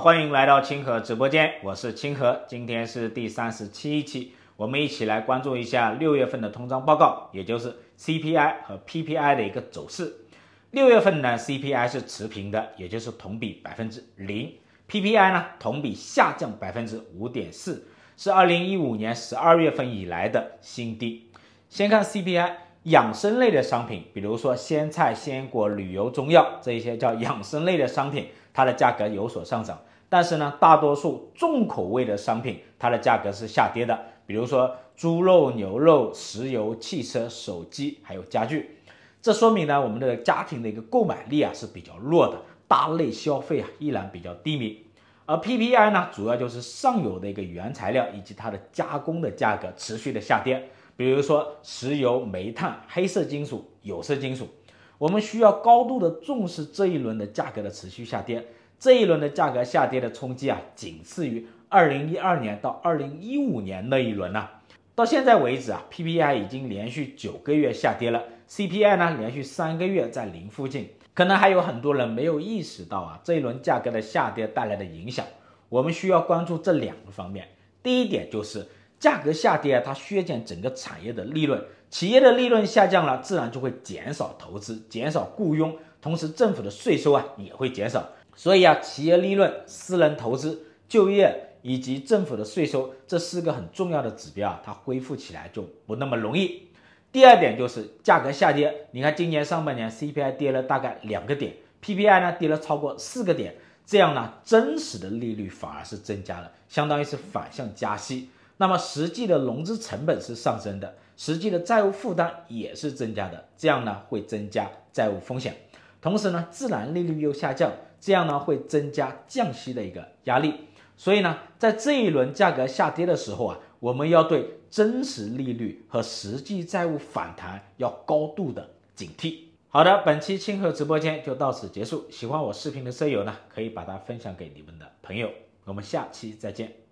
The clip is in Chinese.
欢迎来到清河直播间，我是清河，今天是第三十七期，我们一起来关注一下六月份的通胀报告，也就是 CPI 和 PPI 的一个走势。六月份呢，CPI 是持平的，也就是同比百分之零；PPI 呢，同比下降百分之五点四，是二零一五年十二月份以来的新低。先看 CPI。养生类的商品，比如说鲜菜、鲜果、旅游、中药这一些叫养生类的商品，它的价格有所上涨。但是呢，大多数重口味的商品，它的价格是下跌的。比如说猪肉、牛肉、石油、汽车、手机，还有家具。这说明呢，我们的家庭的一个购买力啊是比较弱的，大类消费啊依然比较低迷。而 PPI 呢，主要就是上游的一个原材料以及它的加工的价格持续的下跌。比如说石油、煤炭、黑色金属、有色金属，我们需要高度的重视这一轮的价格的持续下跌。这一轮的价格下跌的冲击啊，仅次于二零一二年到二零一五年那一轮呢、到现在为止啊，PPI 已经连续九个月下跌了，CPI 呢连续三个月在零附近。可能还有很多人没有意识到啊，这一轮价格的下跌带来的影响。我们需要关注这两个方面。第一点就是。价格下跌啊，它削减整个产业的利润，企业的利润下降了，自然就会减少投资，减少雇佣，同时政府的税收啊也会减少。所以啊，企业利润、私人投资、就业以及政府的税收这四个很重要的指标啊，它恢复起来就不那么容易。第二点就是价格下跌，你看今年上半年 CPI 跌了大概两个点，PPI 呢跌了超过四个点，这样呢，真实的利率反而是增加了，相当于是反向加息。那么实际的融资成本是上升的，实际的债务负担也是增加的，这样呢会增加债务风险，同时呢自然利率又下降，这样呢会增加降息的一个压力。所以呢在这一轮价格下跌的时候啊，我们要对真实利率和实际债务反弹要高度的警惕。好的，本期清河直播间就到此结束。喜欢我视频的舍友呢，可以把它分享给你们的朋友。我们下期再见。